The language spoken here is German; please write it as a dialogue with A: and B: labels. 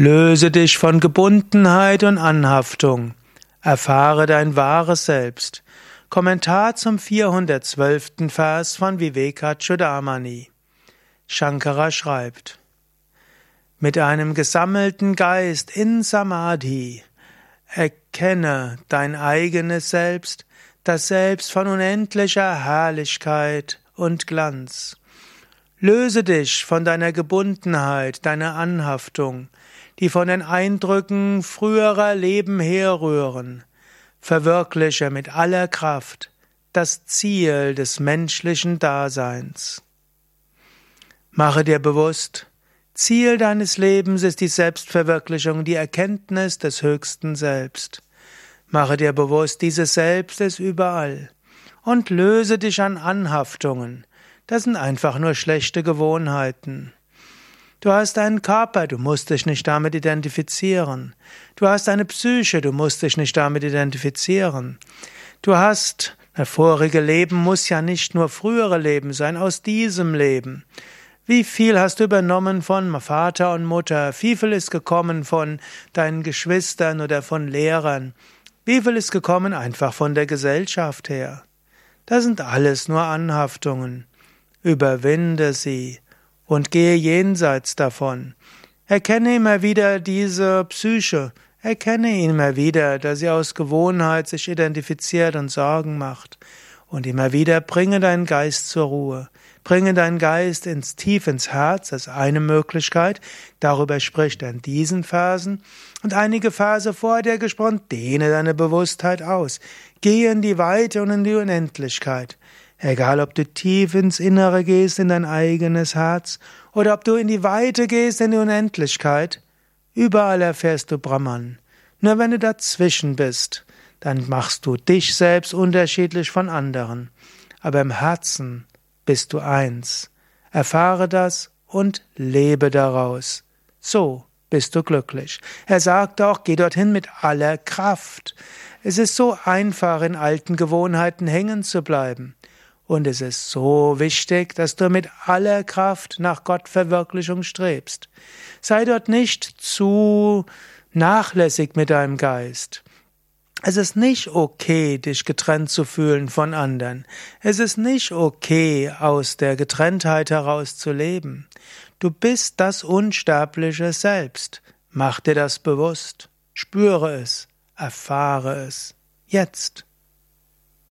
A: Löse dich von Gebundenheit und Anhaftung. Erfahre dein wahres Selbst. Kommentar zum 412. Vers von Vivekachudamani. Shankara schreibt, Mit einem gesammelten Geist in Samadhi erkenne dein eigenes Selbst, das Selbst von unendlicher Herrlichkeit und Glanz. Löse dich von deiner Gebundenheit, deiner Anhaftung, die von den Eindrücken früherer Leben herrühren. Verwirkliche mit aller Kraft das Ziel des menschlichen Daseins. Mache dir bewusst, Ziel deines Lebens ist die Selbstverwirklichung, die Erkenntnis des höchsten Selbst. Mache dir bewusst, dieses Selbst ist überall. Und löse dich an Anhaftungen. Das sind einfach nur schlechte Gewohnheiten. Du hast einen Körper, du musst dich nicht damit identifizieren. Du hast eine Psyche, du musst dich nicht damit identifizieren. Du hast, das vorige Leben muss ja nicht nur frühere Leben sein, aus diesem Leben. Wie viel hast du übernommen von Vater und Mutter? Wie viel ist gekommen von deinen Geschwistern oder von Lehrern? Wie viel ist gekommen einfach von der Gesellschaft her? Das sind alles nur Anhaftungen. Überwinde sie und gehe jenseits davon. Erkenne immer wieder diese Psyche, erkenne immer wieder, dass sie aus Gewohnheit sich identifiziert und Sorgen macht. Und immer wieder bringe deinen Geist zur Ruhe. Bringe deinen Geist ins tief ins Herz, das ist eine Möglichkeit. Darüber spricht er in diesen Versen. Und einige Verse vor dir gesprochen, dehne deine Bewusstheit aus. Gehe in die Weite und in die Unendlichkeit. Egal, ob du tief ins Innere gehst, in dein eigenes Herz, oder ob du in die Weite gehst, in die Unendlichkeit, überall erfährst du Brahman. Nur wenn du dazwischen bist, dann machst du dich selbst unterschiedlich von anderen. Aber im Herzen bist du eins. Erfahre das und lebe daraus. So bist du glücklich. Er sagt auch, geh dorthin mit aller Kraft. Es ist so einfach, in alten Gewohnheiten hängen zu bleiben. Und es ist so wichtig, dass du mit aller Kraft nach Gottverwirklichung strebst. Sei dort nicht zu nachlässig mit deinem Geist. Es ist nicht okay, dich getrennt zu fühlen von anderen. Es ist nicht okay, aus der Getrenntheit heraus zu leben. Du bist das unsterbliche Selbst. Mach dir das bewusst. Spüre es. Erfahre es. Jetzt.